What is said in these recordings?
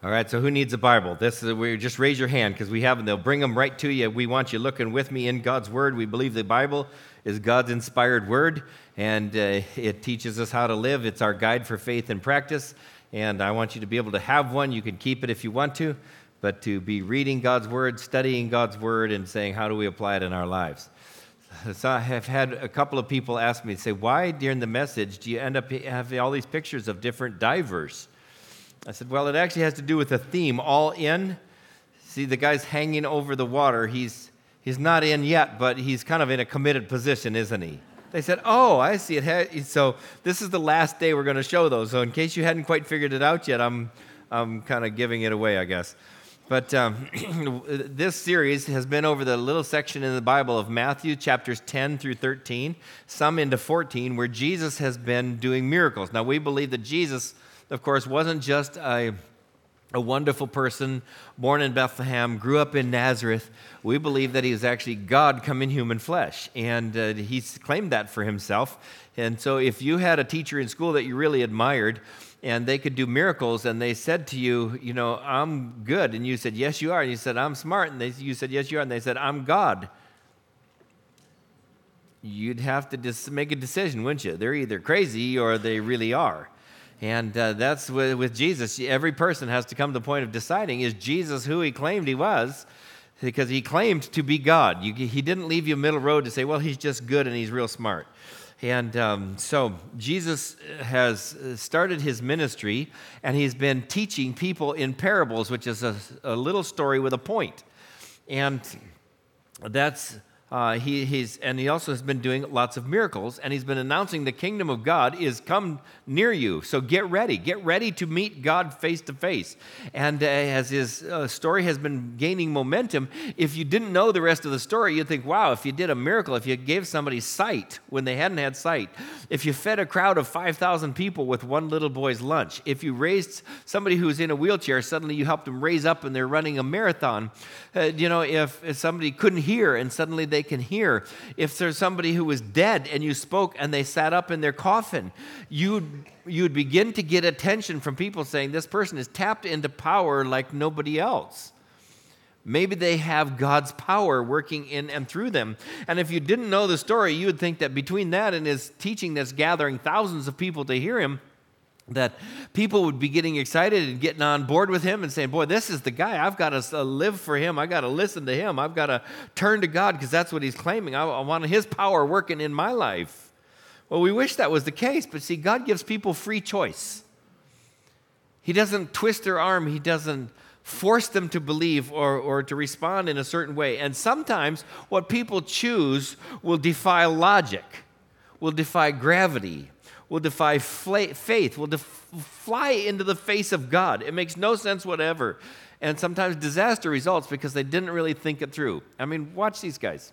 All right, so who needs a Bible? This is we just raise your hand because we have them. They'll bring them right to you. We want you looking with me in God's Word. We believe the Bible is God's inspired Word, and uh, it teaches us how to live. It's our guide for faith and practice. And I want you to be able to have one. You can keep it if you want to, but to be reading God's Word, studying God's Word, and saying, how do we apply it in our lives? So I have had a couple of people ask me, say, why during the message do you end up having all these pictures of different divers? I said, Well, it actually has to do with the theme, all in. See, the guy's hanging over the water. He's, he's not in yet, but he's kind of in a committed position, isn't he? They said, Oh, I see it. So this is the last day we're going to show those. So in case you hadn't quite figured it out yet, I'm, I'm kind of giving it away, I guess. But um, this series has been over the little section in the Bible of Matthew chapters 10 through 13, some into 14, where Jesus has been doing miracles. Now, we believe that Jesus of course, wasn't just a, a wonderful person born in Bethlehem, grew up in Nazareth. We believe that he is actually God come in human flesh, and uh, he's claimed that for himself. And so, if you had a teacher in school that you really admired, and they could do miracles, and they said to you, you know, I'm good, and you said, yes, you are, and you said, I'm smart, and they, you said, yes, you are, and they said, I'm God. You'd have to just make a decision, wouldn't you? They're either crazy or they really are. And uh, that's with, with, Jesus. Every person has to come to the point of deciding is Jesus who he claimed he was? Because he claimed to be God. You, he didn't leave you middle road to say, well, he's just good and he's real smart. And um, so Jesus has started his ministry and he's been teaching people in parables, which is a, a little story with a point. And that's uh, he, he's, and he also has been doing lots of miracles, and he's been announcing the kingdom of God is come near you. So get ready. Get ready to meet God face to face. And uh, as his uh, story has been gaining momentum, if you didn't know the rest of the story, you'd think, wow, if you did a miracle, if you gave somebody sight when they hadn't had sight, if you fed a crowd of 5,000 people with one little boy's lunch, if you raised somebody who's in a wheelchair, suddenly you helped them raise up and they're running a marathon, uh, you know, if, if somebody couldn't hear and suddenly they they can hear. If there's somebody who was dead and you spoke and they sat up in their coffin, you'd, you'd begin to get attention from people saying, This person is tapped into power like nobody else. Maybe they have God's power working in and through them. And if you didn't know the story, you would think that between that and his teaching that's gathering thousands of people to hear him, that people would be getting excited and getting on board with him and saying, Boy, this is the guy. I've got to uh, live for him. I've got to listen to him. I've got to turn to God because that's what he's claiming. I, I want his power working in my life. Well, we wish that was the case, but see, God gives people free choice. He doesn't twist their arm, He doesn't force them to believe or, or to respond in a certain way. And sometimes what people choose will defy logic, will defy gravity will defy faith, will def- fly into the face of God. It makes no sense whatever. And sometimes disaster results because they didn't really think it through. I mean, watch these guys.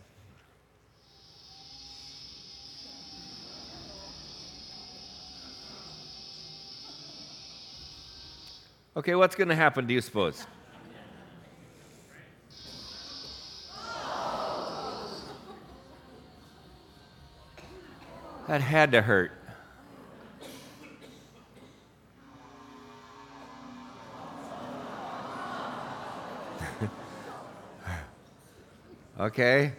Okay, what's going to happen, do you suppose? That had to hurt. Okay?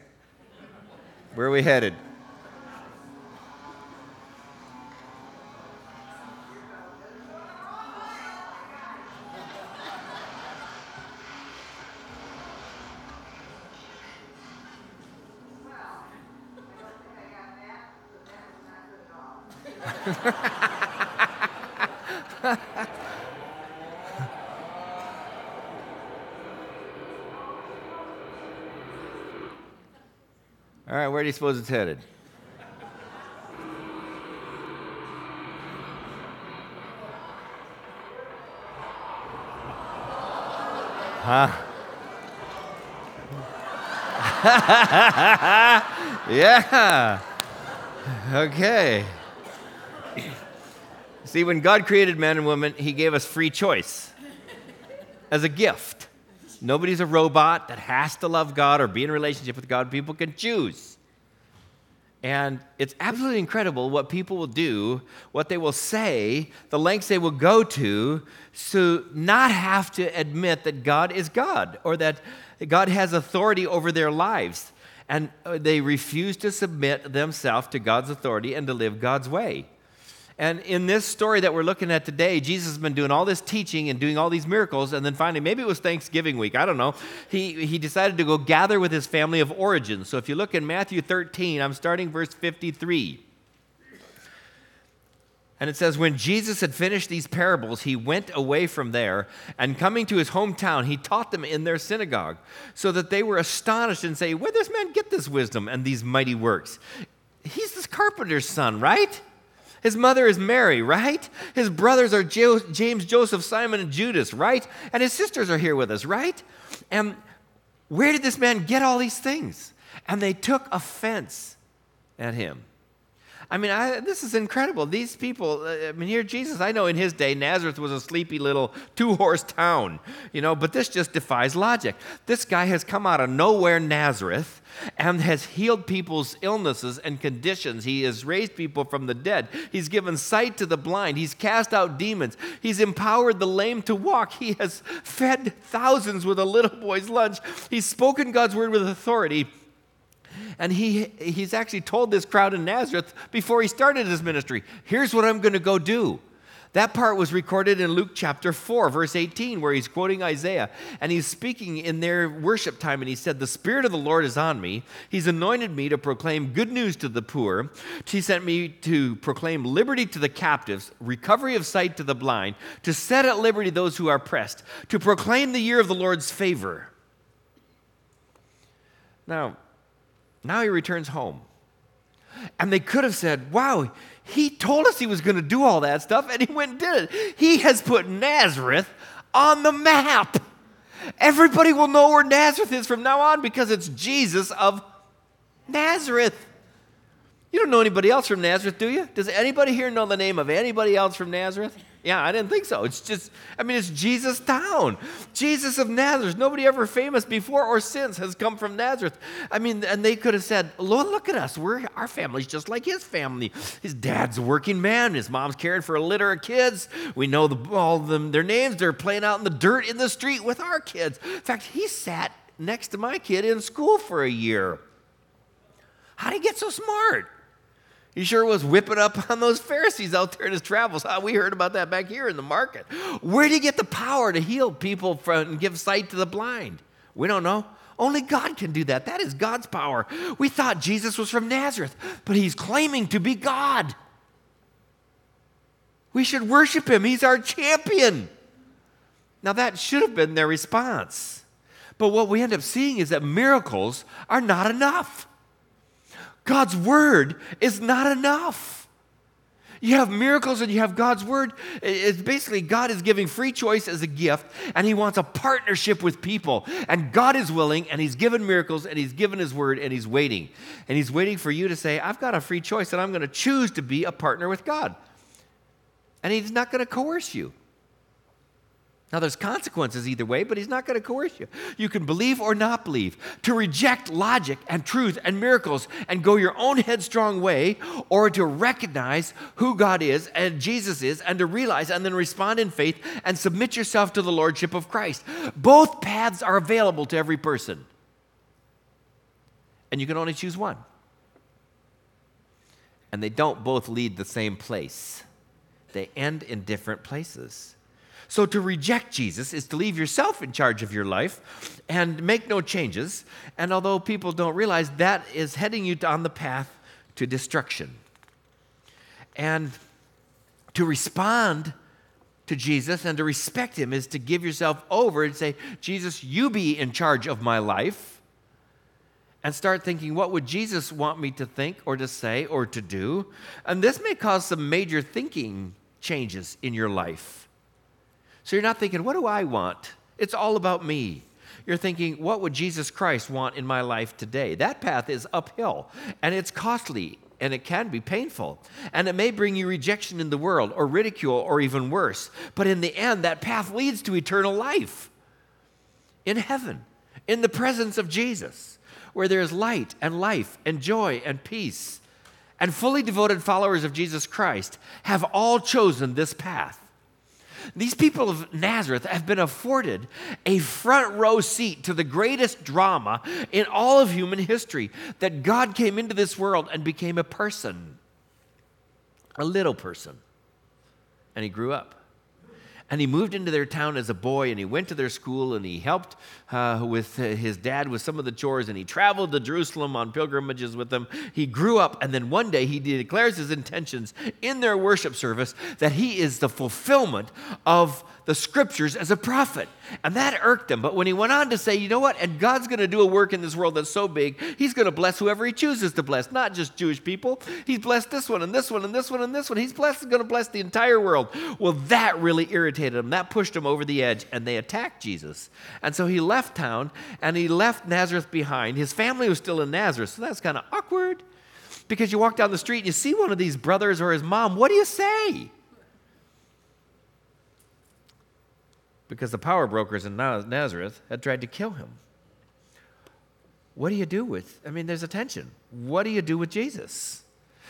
Where are we headed? right, where do you suppose it's headed? Huh? yeah. Okay. See, when God created man and woman, He gave us free choice as a gift. Nobody's a robot that has to love God or be in relationship with God. People can choose. And it's absolutely incredible what people will do, what they will say, the lengths they will go to to not have to admit that God is God or that God has authority over their lives. And uh, they refuse to submit themselves to God's authority and to live God's way. And in this story that we're looking at today, Jesus has been doing all this teaching and doing all these miracles. And then finally, maybe it was Thanksgiving week, I don't know. He, he decided to go gather with his family of origin. So if you look in Matthew 13, I'm starting verse 53. And it says, When Jesus had finished these parables, he went away from there, and coming to his hometown, he taught them in their synagogue, so that they were astonished and say, Where does this man get this wisdom and these mighty works? He's this carpenter's son, right? His mother is Mary, right? His brothers are jo- James, Joseph, Simon, and Judas, right? And his sisters are here with us, right? And where did this man get all these things? And they took offense at him. I mean, I, this is incredible. These people, uh, I mean, here Jesus, I know in his day, Nazareth was a sleepy little two horse town, you know, but this just defies logic. This guy has come out of nowhere, Nazareth, and has healed people's illnesses and conditions. He has raised people from the dead. He's given sight to the blind. He's cast out demons. He's empowered the lame to walk. He has fed thousands with a little boy's lunch. He's spoken God's word with authority. And he, he's actually told this crowd in Nazareth before he started his ministry here's what I'm going to go do. That part was recorded in Luke chapter 4, verse 18, where he's quoting Isaiah. And he's speaking in their worship time. And he said, The Spirit of the Lord is on me. He's anointed me to proclaim good news to the poor. He sent me to proclaim liberty to the captives, recovery of sight to the blind, to set at liberty those who are oppressed, to proclaim the year of the Lord's favor. Now, now he returns home. And they could have said, Wow, he told us he was going to do all that stuff, and he went and did it. He has put Nazareth on the map. Everybody will know where Nazareth is from now on because it's Jesus of Nazareth. You don't know anybody else from Nazareth, do you? Does anybody here know the name of anybody else from Nazareth? Yeah, I didn't think so. It's just, I mean, it's Jesus' town. Jesus of Nazareth. Nobody ever famous before or since has come from Nazareth. I mean, and they could have said, Lord, look at us. We're, our family's just like his family. His dad's a working man. His mom's caring for a litter of kids. We know the, all them, their names. They're playing out in the dirt in the street with our kids. In fact, he sat next to my kid in school for a year. How did he get so smart? He sure was whipping up on those Pharisees out there in his travels. We heard about that back here in the market. Where did he get the power to heal people from, and give sight to the blind? We don't know. Only God can do that. That is God's power. We thought Jesus was from Nazareth, but he's claiming to be God. We should worship him. He's our champion. Now, that should have been their response. But what we end up seeing is that miracles are not enough. God's word is not enough. You have miracles and you have God's word. It's basically God is giving free choice as a gift, and He wants a partnership with people. And God is willing, and He's given miracles, and He's given His word, and He's waiting. And He's waiting for you to say, I've got a free choice, and I'm going to choose to be a partner with God. And He's not going to coerce you. Now, there's consequences either way, but he's not going to coerce you. You can believe or not believe. To reject logic and truth and miracles and go your own headstrong way, or to recognize who God is and Jesus is, and to realize and then respond in faith and submit yourself to the Lordship of Christ. Both paths are available to every person. And you can only choose one. And they don't both lead the same place, they end in different places. So to reject Jesus is to leave yourself in charge of your life and make no changes. And although people don't realize that is heading you on the path to destruction. And to respond to Jesus and to respect him is to give yourself over and say, Jesus, you be in charge of my life. And start thinking, what would Jesus want me to think or to say or to do? And this may cause some major thinking changes in your life. So you're not thinking, what do I want? It's all about me. You're thinking, what would Jesus Christ want in my life today? That path is uphill and it's costly and it can be painful. And it may bring you rejection in the world or ridicule or even worse. But in the end, that path leads to eternal life in heaven, in the presence of Jesus, where there is light and life and joy and peace and fully devoted followers of Jesus Christ have all chosen this path. These people of Nazareth have been afforded a front row seat to the greatest drama in all of human history that God came into this world and became a person, a little person, and he grew up. And he moved into their town as a boy and he went to their school and he helped uh, with his dad with some of the chores and he traveled to Jerusalem on pilgrimages with them. He grew up and then one day he declares his intentions in their worship service that he is the fulfillment of the scriptures as a prophet. And that irked him. But when he went on to say, you know what? And God's going to do a work in this world that's so big, he's going to bless whoever he chooses to bless, not just Jewish people. He's blessed this one and this one and this one and this one. He's blessed, going to bless the entire world. Well, that really irritated him. That pushed him over the edge, and they attacked Jesus. And so he left town and he left Nazareth behind. His family was still in Nazareth, so that's kind of awkward because you walk down the street and you see one of these brothers or his mom. What do you say? because the power brokers in Nazareth had tried to kill him. What do you do with? I mean, there's a tension. What do you do with Jesus?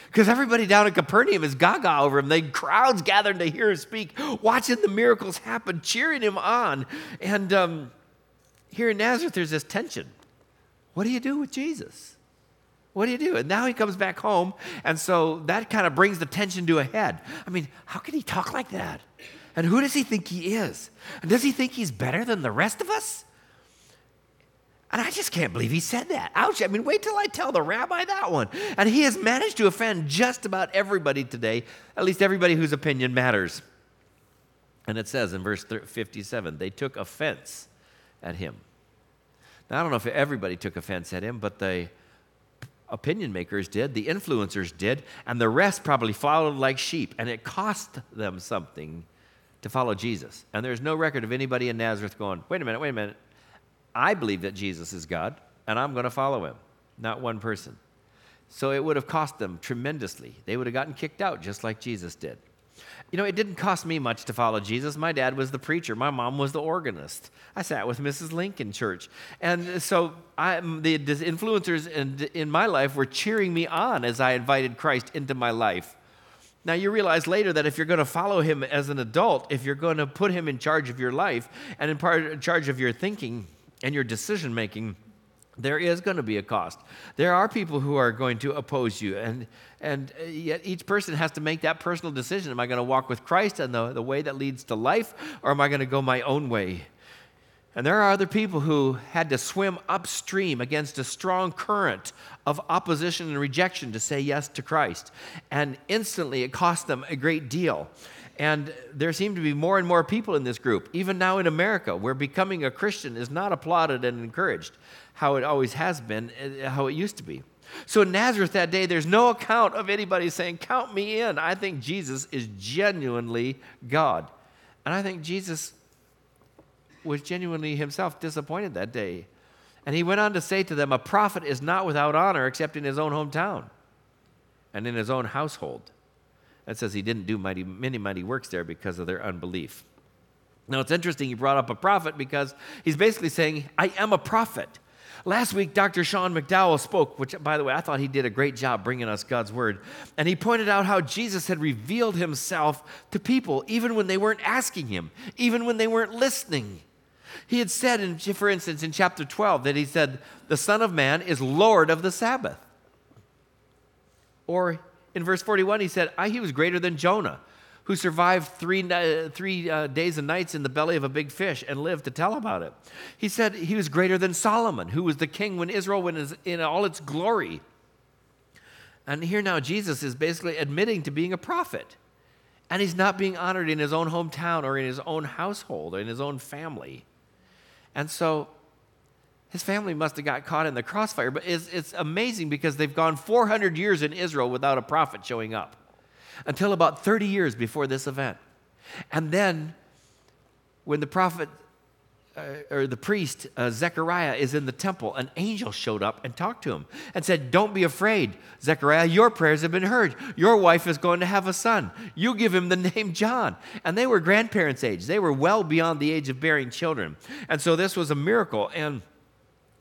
Because everybody down at Capernaum is gaga over him. The crowds gathered to hear him speak, watching the miracles happen, cheering him on. And um, here in Nazareth, there's this tension. What do you do with Jesus? What do you do? And now he comes back home, and so that kind of brings the tension to a head. I mean, how can he talk like that? And who does he think he is? And does he think he's better than the rest of us? And I just can't believe he said that. Ouch. I mean, wait till I tell the rabbi that one. And he has managed to offend just about everybody today, at least everybody whose opinion matters. And it says in verse 57 they took offense at him. Now, I don't know if everybody took offense at him, but the opinion makers did, the influencers did, and the rest probably followed like sheep. And it cost them something to follow Jesus. And there's no record of anybody in Nazareth going, wait a minute, wait a minute. I believe that Jesus is God, and I'm going to follow him. Not one person. So it would have cost them tremendously. They would have gotten kicked out just like Jesus did. You know, it didn't cost me much to follow Jesus. My dad was the preacher, my mom was the organist. I sat with Mrs. Lincoln Church. And so I, the, influencers in, in my life were cheering me on as I invited Christ into my life. Now, you realize later that if you're going to follow him as an adult, if you're going to put him in charge of your life and in, part, in charge of your thinking and your decision making, there is going to be a cost. There are people who are going to oppose you, and, and uh, yet each person has to make that personal decision. Am I going to walk with Christ and the, the way that leads to life, or am I going to go my own way? And there are other people who had to swim upstream against a strong current of opposition and rejection to say yes to Christ. And instantly it cost them a great deal. And there seem to be more and more people in this group, even now in America, where becoming a Christian is not applauded and encouraged, how it always has been, eh, how it used to be. So in Nazareth that day, there's no account of anybody saying, Count me in. I think Jesus is genuinely God. And I think Jesus was genuinely himself disappointed that day. And he went on to say to them, A prophet is not without honor except in his own hometown and in his own household. That says he didn't do mighty, many mighty works there because of their unbelief. Now it's interesting he brought up a prophet because he's basically saying, I am a prophet. Last week, Dr. Sean McDowell spoke, which, by the way, I thought he did a great job bringing us God's word. And he pointed out how Jesus had revealed himself to people even when they weren't asking him, even when they weren't listening. He had said, in, for instance, in chapter 12, that he said, The Son of Man is Lord of the Sabbath. Or in verse 41, he said, He was greater than Jonah, who survived three, uh, three uh, days and nights in the belly of a big fish and lived to tell about it. He said he was greater than Solomon, who was the king when Israel was in all its glory. And here now, Jesus is basically admitting to being a prophet. And he's not being honored in his own hometown or in his own household or in his own family. And so his family must have got caught in the crossfire. But it's, it's amazing because they've gone 400 years in Israel without a prophet showing up until about 30 years before this event. And then when the prophet uh, or the priest uh, Zechariah is in the temple, an angel showed up and talked to him and said, Don't be afraid, Zechariah, your prayers have been heard. Your wife is going to have a son. You give him the name John. And they were grandparents' age, they were well beyond the age of bearing children. And so this was a miracle. And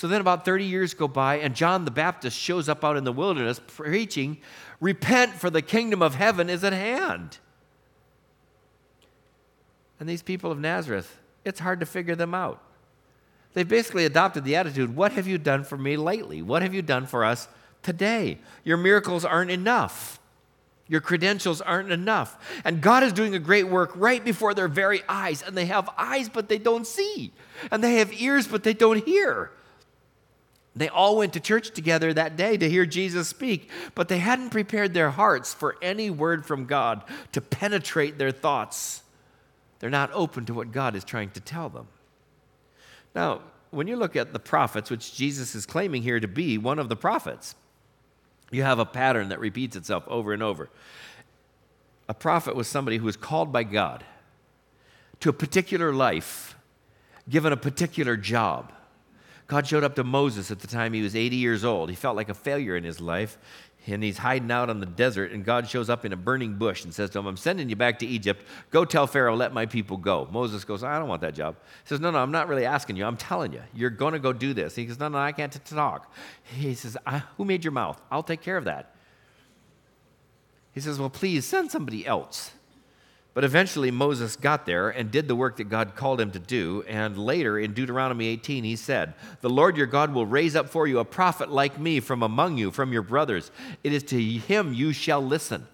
So then about 30 years go by, and John the Baptist shows up out in the wilderness preaching, Repent, for the kingdom of heaven is at hand. And these people of Nazareth, it's hard to figure them out. They've basically adopted the attitude What have you done for me lately? What have you done for us today? Your miracles aren't enough. Your credentials aren't enough. And God is doing a great work right before their very eyes. And they have eyes, but they don't see. And they have ears, but they don't hear. They all went to church together that day to hear Jesus speak, but they hadn't prepared their hearts for any word from God to penetrate their thoughts. They're not open to what God is trying to tell them. Now, when you look at the prophets, which Jesus is claiming here to be one of the prophets, you have a pattern that repeats itself over and over. A prophet was somebody who was called by God to a particular life, given a particular job. God showed up to Moses at the time he was 80 years old. He felt like a failure in his life and he's hiding out on the desert, and God shows up in a burning bush and says to him, I'm sending you back to Egypt. Go tell Pharaoh, let my people go. Moses goes, I don't want that job. He says, No, no, I'm not really asking you. I'm telling you. You're going to go do this. He goes, No, no, I can't talk. He says, Who made your mouth? I'll take care of that. He says, Well, please send somebody else. But eventually Moses got there and did the work that God called him to do. And later in Deuteronomy 18, he said, The Lord your God will raise up for you a prophet like me from among you, from your brothers. It is to him you shall listen.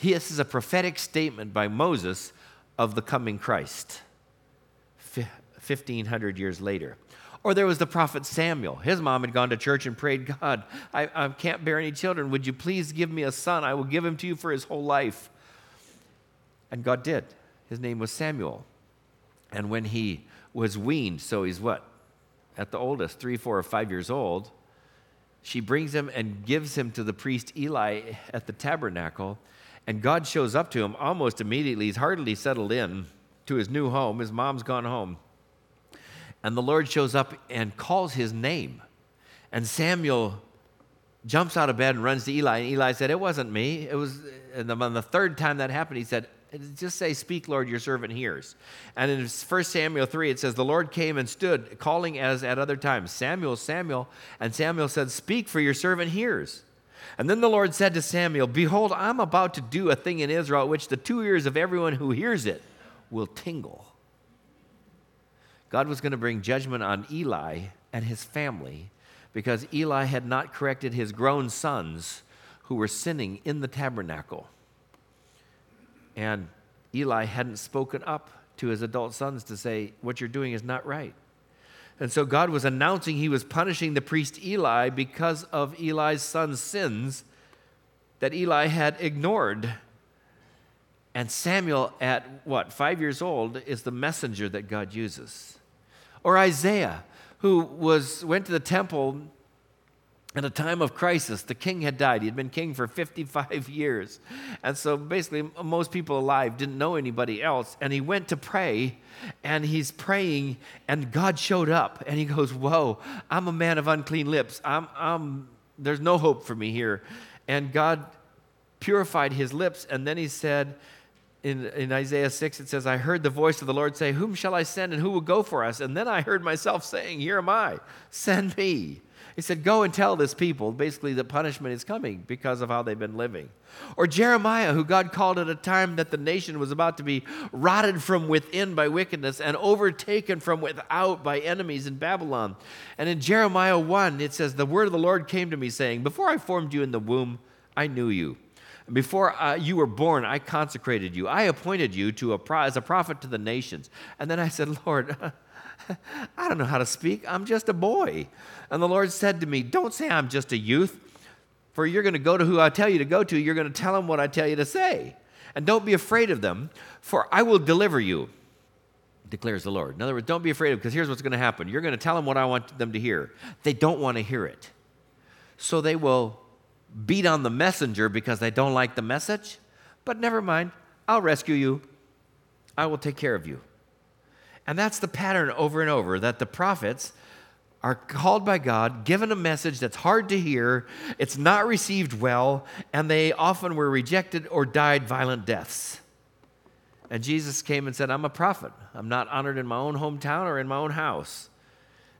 This is a prophetic statement by Moses of the coming Christ, 1,500 years later. Or there was the prophet Samuel. His mom had gone to church and prayed, God, I, I can't bear any children. Would you please give me a son? I will give him to you for his whole life. And God did. His name was Samuel. And when he was weaned, so he's what? At the oldest, three, four, or five years old, she brings him and gives him to the priest Eli at the tabernacle. And God shows up to him almost immediately. He's hardly settled in to his new home. His mom's gone home. And the Lord shows up and calls his name. And Samuel jumps out of bed and runs to Eli. And Eli said, It wasn't me. It was, and on the third time that happened, he said, just say, Speak, Lord, your servant hears. And in 1 Samuel 3, it says, The Lord came and stood, calling as at other times, Samuel, Samuel. And Samuel said, Speak, for your servant hears. And then the Lord said to Samuel, Behold, I'm about to do a thing in Israel which the two ears of everyone who hears it will tingle. God was going to bring judgment on Eli and his family because Eli had not corrected his grown sons who were sinning in the tabernacle. And Eli hadn't spoken up to his adult sons to say, What you're doing is not right. And so God was announcing he was punishing the priest Eli because of Eli's son's sins that Eli had ignored. And Samuel, at what, five years old, is the messenger that God uses. Or Isaiah, who was, went to the temple in a time of crisis, the king had died. He had been king for 55 years. And so basically, most people alive didn't know anybody else. And he went to pray, and he's praying, and God showed up. And he goes, Whoa, I'm a man of unclean lips. I'm, I'm, there's no hope for me here. And God purified his lips. And then he said, in, in Isaiah 6, it says, I heard the voice of the Lord say, Whom shall I send, and who will go for us? And then I heard myself saying, Here am I, send me. He said, Go and tell this people basically that punishment is coming because of how they've been living. Or Jeremiah, who God called at a time that the nation was about to be rotted from within by wickedness and overtaken from without by enemies in Babylon. And in Jeremiah 1, it says, The word of the Lord came to me, saying, Before I formed you in the womb, I knew you. Before uh, you were born, I consecrated you. I appointed you to a pro- as a prophet to the nations. And then I said, Lord, I don't know how to speak. I'm just a boy. And the Lord said to me, Don't say I'm just a youth, for you're going to go to who I tell you to go to. You're going to tell them what I tell you to say. And don't be afraid of them, for I will deliver you, declares the Lord. In other words, don't be afraid of because here's what's going to happen. You're going to tell them what I want them to hear. They don't want to hear it. So they will beat on the messenger because they don't like the message. But never mind, I'll rescue you. I will take care of you. And that's the pattern over and over that the prophets are called by God, given a message that's hard to hear, it's not received well, and they often were rejected or died violent deaths. And Jesus came and said, I'm a prophet. I'm not honored in my own hometown or in my own house.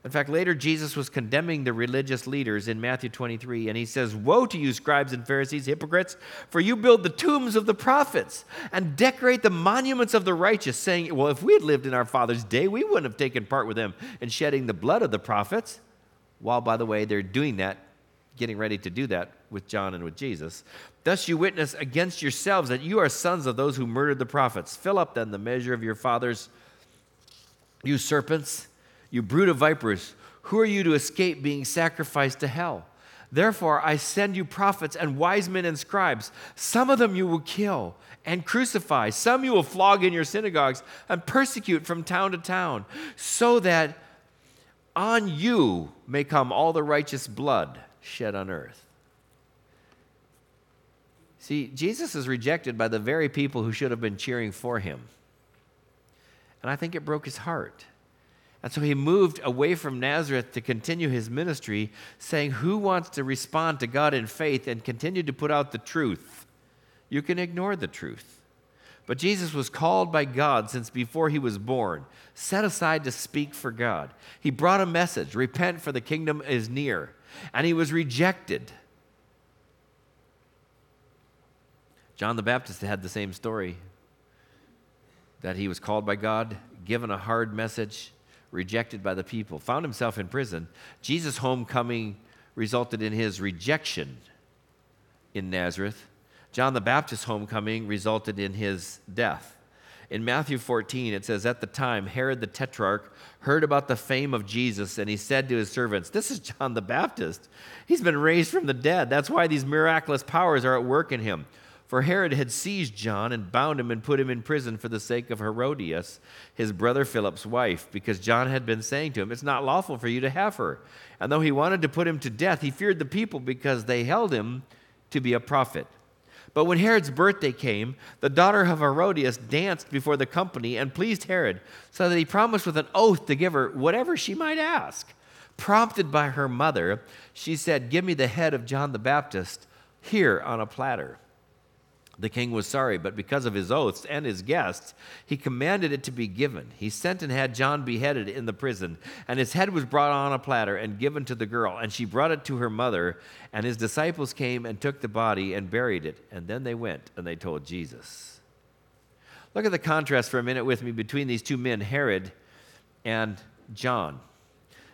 In fact, later Jesus was condemning the religious leaders in Matthew 23, and he says, Woe to you, scribes and Pharisees, hypocrites, for you build the tombs of the prophets and decorate the monuments of the righteous, saying, Well, if we had lived in our father's day, we wouldn't have taken part with them in shedding the blood of the prophets. While, by the way, they're doing that, getting ready to do that with John and with Jesus. Thus you witness against yourselves that you are sons of those who murdered the prophets. Fill up then the measure of your fathers, you serpents you brood of vipers, who are you to escape being sacrificed to hell? Therefore, I send you prophets and wise men and scribes. Some of them you will kill and crucify, some you will flog in your synagogues and persecute from town to town, so that on you may come all the righteous blood shed on earth. See, Jesus is rejected by the very people who should have been cheering for him. And I think it broke his heart. And so he moved away from Nazareth to continue his ministry, saying, Who wants to respond to God in faith and continue to put out the truth? You can ignore the truth. But Jesus was called by God since before he was born, set aside to speak for God. He brought a message repent, for the kingdom is near. And he was rejected. John the Baptist had the same story that he was called by God, given a hard message, rejected by the people, found himself in prison. Jesus' homecoming resulted in his rejection in Nazareth. John the Baptist's homecoming resulted in his death. In Matthew 14, it says, At the time, Herod the Tetrarch heard about the fame of Jesus, and he said to his servants, This is John the Baptist. He's been raised from the dead. That's why these miraculous powers are at work in him. For Herod had seized John and bound him and put him in prison for the sake of Herodias, his brother Philip's wife, because John had been saying to him, It's not lawful for you to have her. And though he wanted to put him to death, he feared the people because they held him to be a prophet. But when Herod's birthday came, the daughter of Herodias danced before the company and pleased Herod, so that he promised with an oath to give her whatever she might ask. Prompted by her mother, she said, Give me the head of John the Baptist here on a platter. The king was sorry, but because of his oaths and his guests, he commanded it to be given. He sent and had John beheaded in the prison, and his head was brought on a platter and given to the girl, and she brought it to her mother. And his disciples came and took the body and buried it, and then they went and they told Jesus. Look at the contrast for a minute with me between these two men, Herod and John.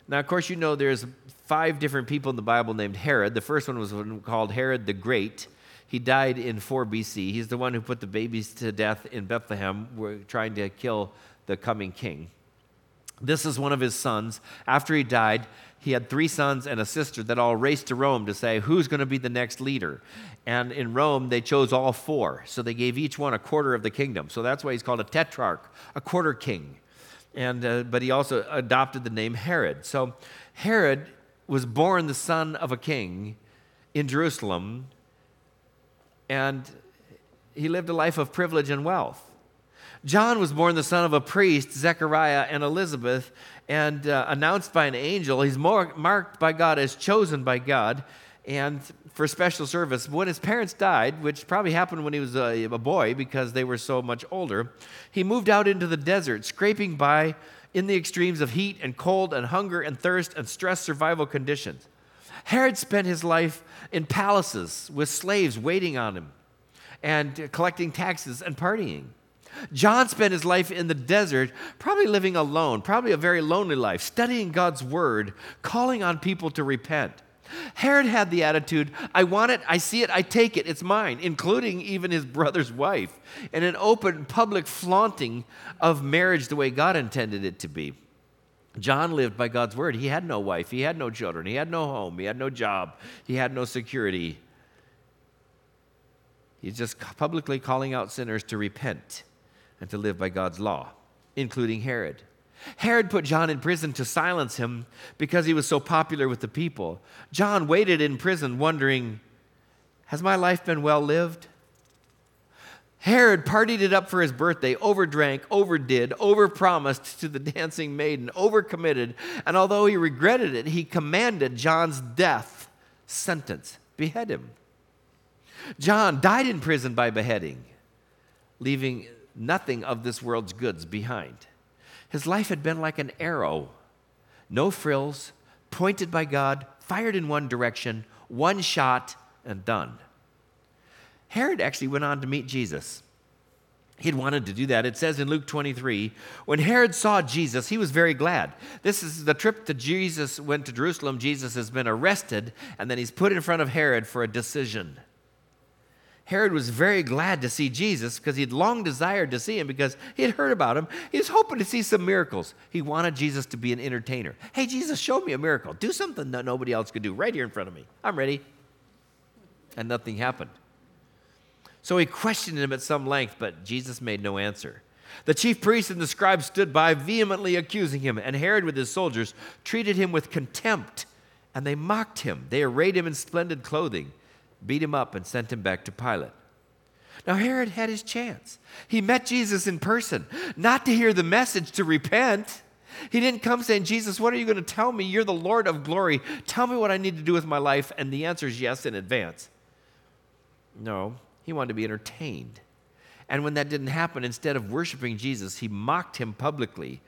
Now, of course, you know there's five different people in the Bible named Herod. The first one was called Herod the Great. He died in 4 BC. He's the one who put the babies to death in Bethlehem, trying to kill the coming king. This is one of his sons. After he died, he had three sons and a sister that all raced to Rome to say, who's going to be the next leader? And in Rome, they chose all four. So they gave each one a quarter of the kingdom. So that's why he's called a tetrarch, a quarter king. And, uh, but he also adopted the name Herod. So Herod was born the son of a king in Jerusalem and he lived a life of privilege and wealth. John was born the son of a priest, Zechariah and Elizabeth, and uh, announced by an angel. He's more, marked by God as chosen by God and for special service. When his parents died, which probably happened when he was a, a boy because they were so much older, he moved out into the desert, scraping by in the extremes of heat and cold and hunger and thirst and stress survival conditions. Herod spent his life in palaces with slaves waiting on him and collecting taxes and partying. John spent his life in the desert, probably living alone, probably a very lonely life, studying God's word, calling on people to repent. Herod had the attitude, I want it, I see it, I take it, it's mine, including even his brother's wife, and an open public flaunting of marriage the way God intended it to be. John lived by God's word. He had no wife, he had no children, he had no home, he had no job, he had no security. He's just publicly calling out sinners to repent and to live by God's law, including Herod. Herod put John in prison to silence him because he was so popular with the people. John waited in prison wondering, Has my life been well lived? Herod partied it up for his birthday, overdrank, overdid, overpromised to the dancing maiden, overcommitted, and although he regretted it, he commanded John's death sentence behead him. John died in prison by beheading, leaving nothing of this world's goods behind. His life had been like an arrow, no frills, pointed by God, fired in one direction, one shot, and done. Herod actually went on to meet Jesus. He'd wanted to do that. It says in Luke 23 when Herod saw Jesus, he was very glad. This is the trip that Jesus went to Jerusalem. Jesus has been arrested, and then he's put in front of Herod for a decision. Herod was very glad to see Jesus because he'd long desired to see him because he had heard about him. He was hoping to see some miracles. He wanted Jesus to be an entertainer. Hey, Jesus, show me a miracle. Do something that nobody else could do right here in front of me. I'm ready. And nothing happened. So he questioned him at some length, but Jesus made no answer. The chief priests and the scribes stood by, vehemently accusing him, and Herod with his soldiers treated him with contempt, and they mocked him. They arrayed him in splendid clothing beat him up, and sent him back to Pilate. Now, Herod had his chance. He met Jesus in person, not to hear the message to repent. He didn't come saying, Jesus, what are you going to tell me? You're the Lord of glory. Tell me what I need to do with my life. And the answer is yes in advance. No, he wanted to be entertained. And when that didn't happen, instead of worshiping Jesus, he mocked him publicly.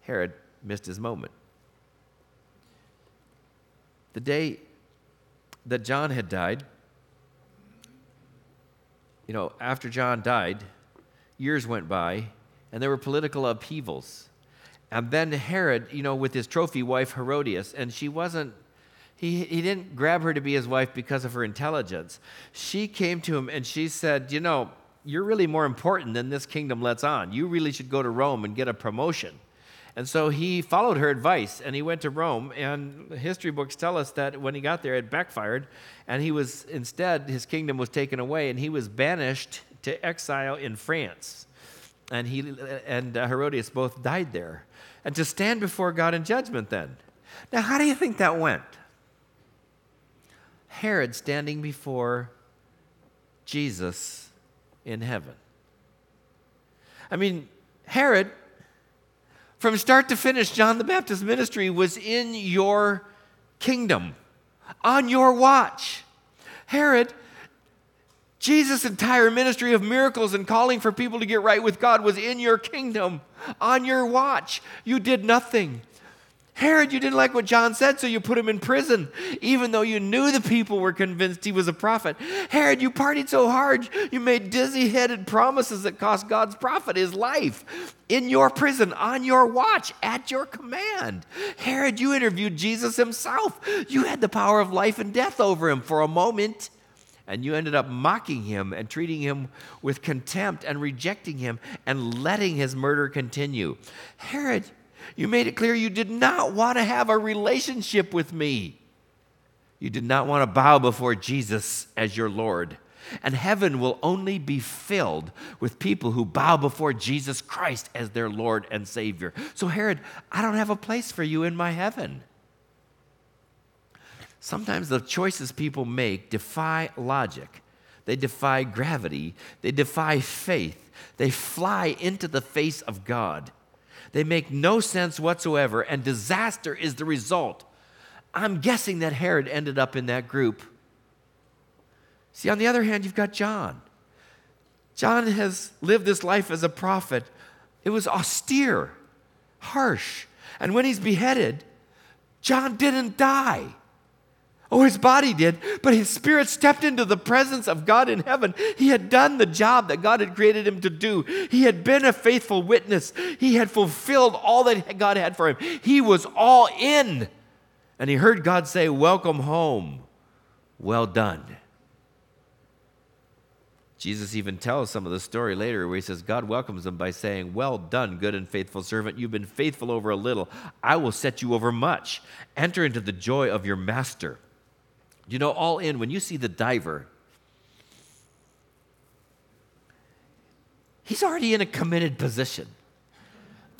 Herod missed his moment. The day that John had died, you know, after John died, years went by, and there were political upheavals. And then Herod, you know, with his trophy wife Herodias, and she wasn't, he, he didn't grab her to be his wife because of her intelligence. She came to him and she said, You know, you're really more important than this kingdom lets on. You really should go to Rome and get a promotion. And so he followed her advice and he went to Rome. And history books tell us that when he got there, it backfired. And he was, instead, his kingdom was taken away and he was banished to exile in France. And he and Herodias both died there. And to stand before God in judgment then. Now, how do you think that went? Herod standing before Jesus in heaven. I mean, Herod from start to finish, John the Baptist's ministry was in your kingdom, on your watch. Herod, Jesus' entire ministry of miracles and calling for people to get right with God was in your kingdom, on your watch. You did nothing. Herod, you didn't like what John said, so you put him in prison, even though you knew the people were convinced he was a prophet. Herod, you partied so hard, you made dizzy headed promises that cost God's prophet his life in your prison, on your watch, at your command. Herod, you interviewed Jesus himself. You had the power of life and death over him for a moment. And you ended up mocking him and treating him with contempt and rejecting him and letting his murder continue. Herod, you made it clear you did not want to have a relationship with me. You did not want to bow before Jesus as your Lord. And heaven will only be filled with people who bow before Jesus Christ as their Lord and Savior. So, Herod, I don't have a place for you in my heaven. Sometimes the choices people make defy logic, they defy gravity, they defy faith, they fly into the face of God. They make no sense whatsoever, and disaster is the result. I'm guessing that Herod ended up in that group. See, on the other hand, you've got John. John has lived this life as a prophet. It was austere, harsh. And when he's beheaded, John didn't die. Oh, his body did, but his spirit stepped into the presence of God in heaven. He had done the job that God had created him to do. He had been a faithful witness. He had fulfilled all that God had for him. He was all in. And he heard God say, Welcome home. Well done. Jesus even tells some of the story later where he says, God welcomes them by saying, Well done, good and faithful servant. You've been faithful over a little. I will set you over much. Enter into the joy of your master. You know, all in, when you see the diver, he's already in a committed position.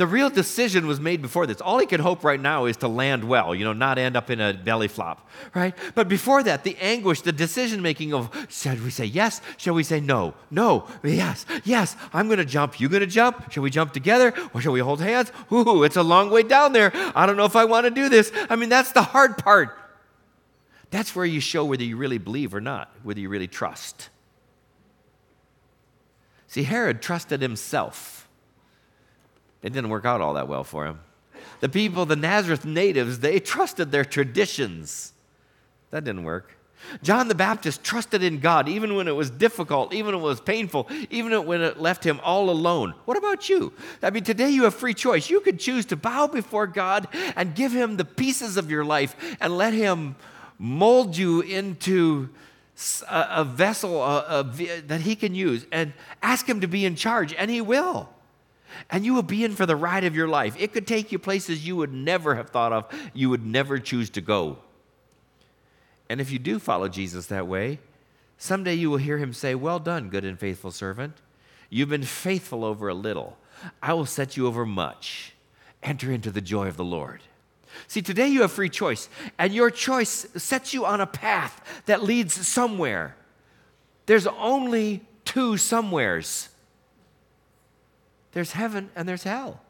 The real decision was made before this. All he can hope right now is to land well, you know, not end up in a belly flop, right? But before that, the anguish, the decision making of should we say yes? Shall we say no? No, yes, yes, I'm to jump. You to jump? Shall we jump together? Or shall we hold hands? Ooh, it's a long way down there. I don't know if I want to do this. I mean, that's the hard part. That's where you show whether you really believe or not, whether you really trust. See, Herod trusted himself. It didn't work out all that well for him. The people, the Nazareth natives, they trusted their traditions. That didn't work. John the Baptist trusted in God even when it was difficult, even when it was painful, even when it left him all alone. What about you? I mean, today you have free choice. You could choose to bow before God and give him the pieces of your life and let him mold you into a, a vessel a, a, that he can use and ask him to be in charge, and he will. And you will be in for the ride of your life. It could take you places you would never have thought of, you would never choose to go. And if you do follow Jesus that way, someday you will hear him say, Well done, good and faithful servant. You've been faithful over a little. I will set you over much. Enter into the joy of the Lord. See, today you have free choice, and your choice sets you on a path that leads somewhere. There's only two somewheres there's heaven and there's hell.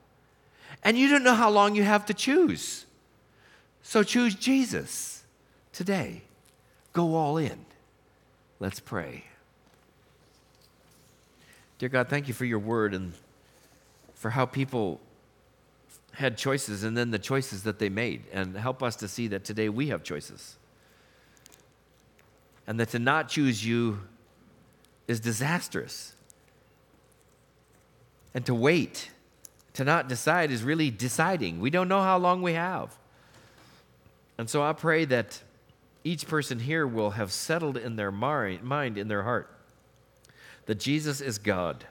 And you don't know how long you have to choose. So choose Jesus today. Go all in. Let's pray. Dear God, thank you for your word and for how people had choices and then the choices that they made. And help us to see that today we have choices. And that to not choose you is disastrous. And to wait, to not decide, is really deciding. We don't know how long we have. And so I pray that each person here will have settled in their mind, in their heart, that Jesus is God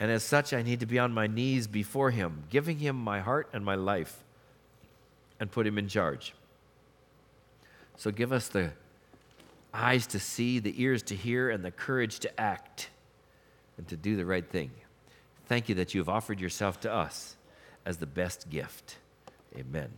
and as such, I need to be on my knees before Him, giving Him my heart and my life, and put Him in charge. So give us the eyes to see, the ears to hear, and the courage to act and to do the right thing. Thank you that you have offered yourself to us as the best gift. Amen.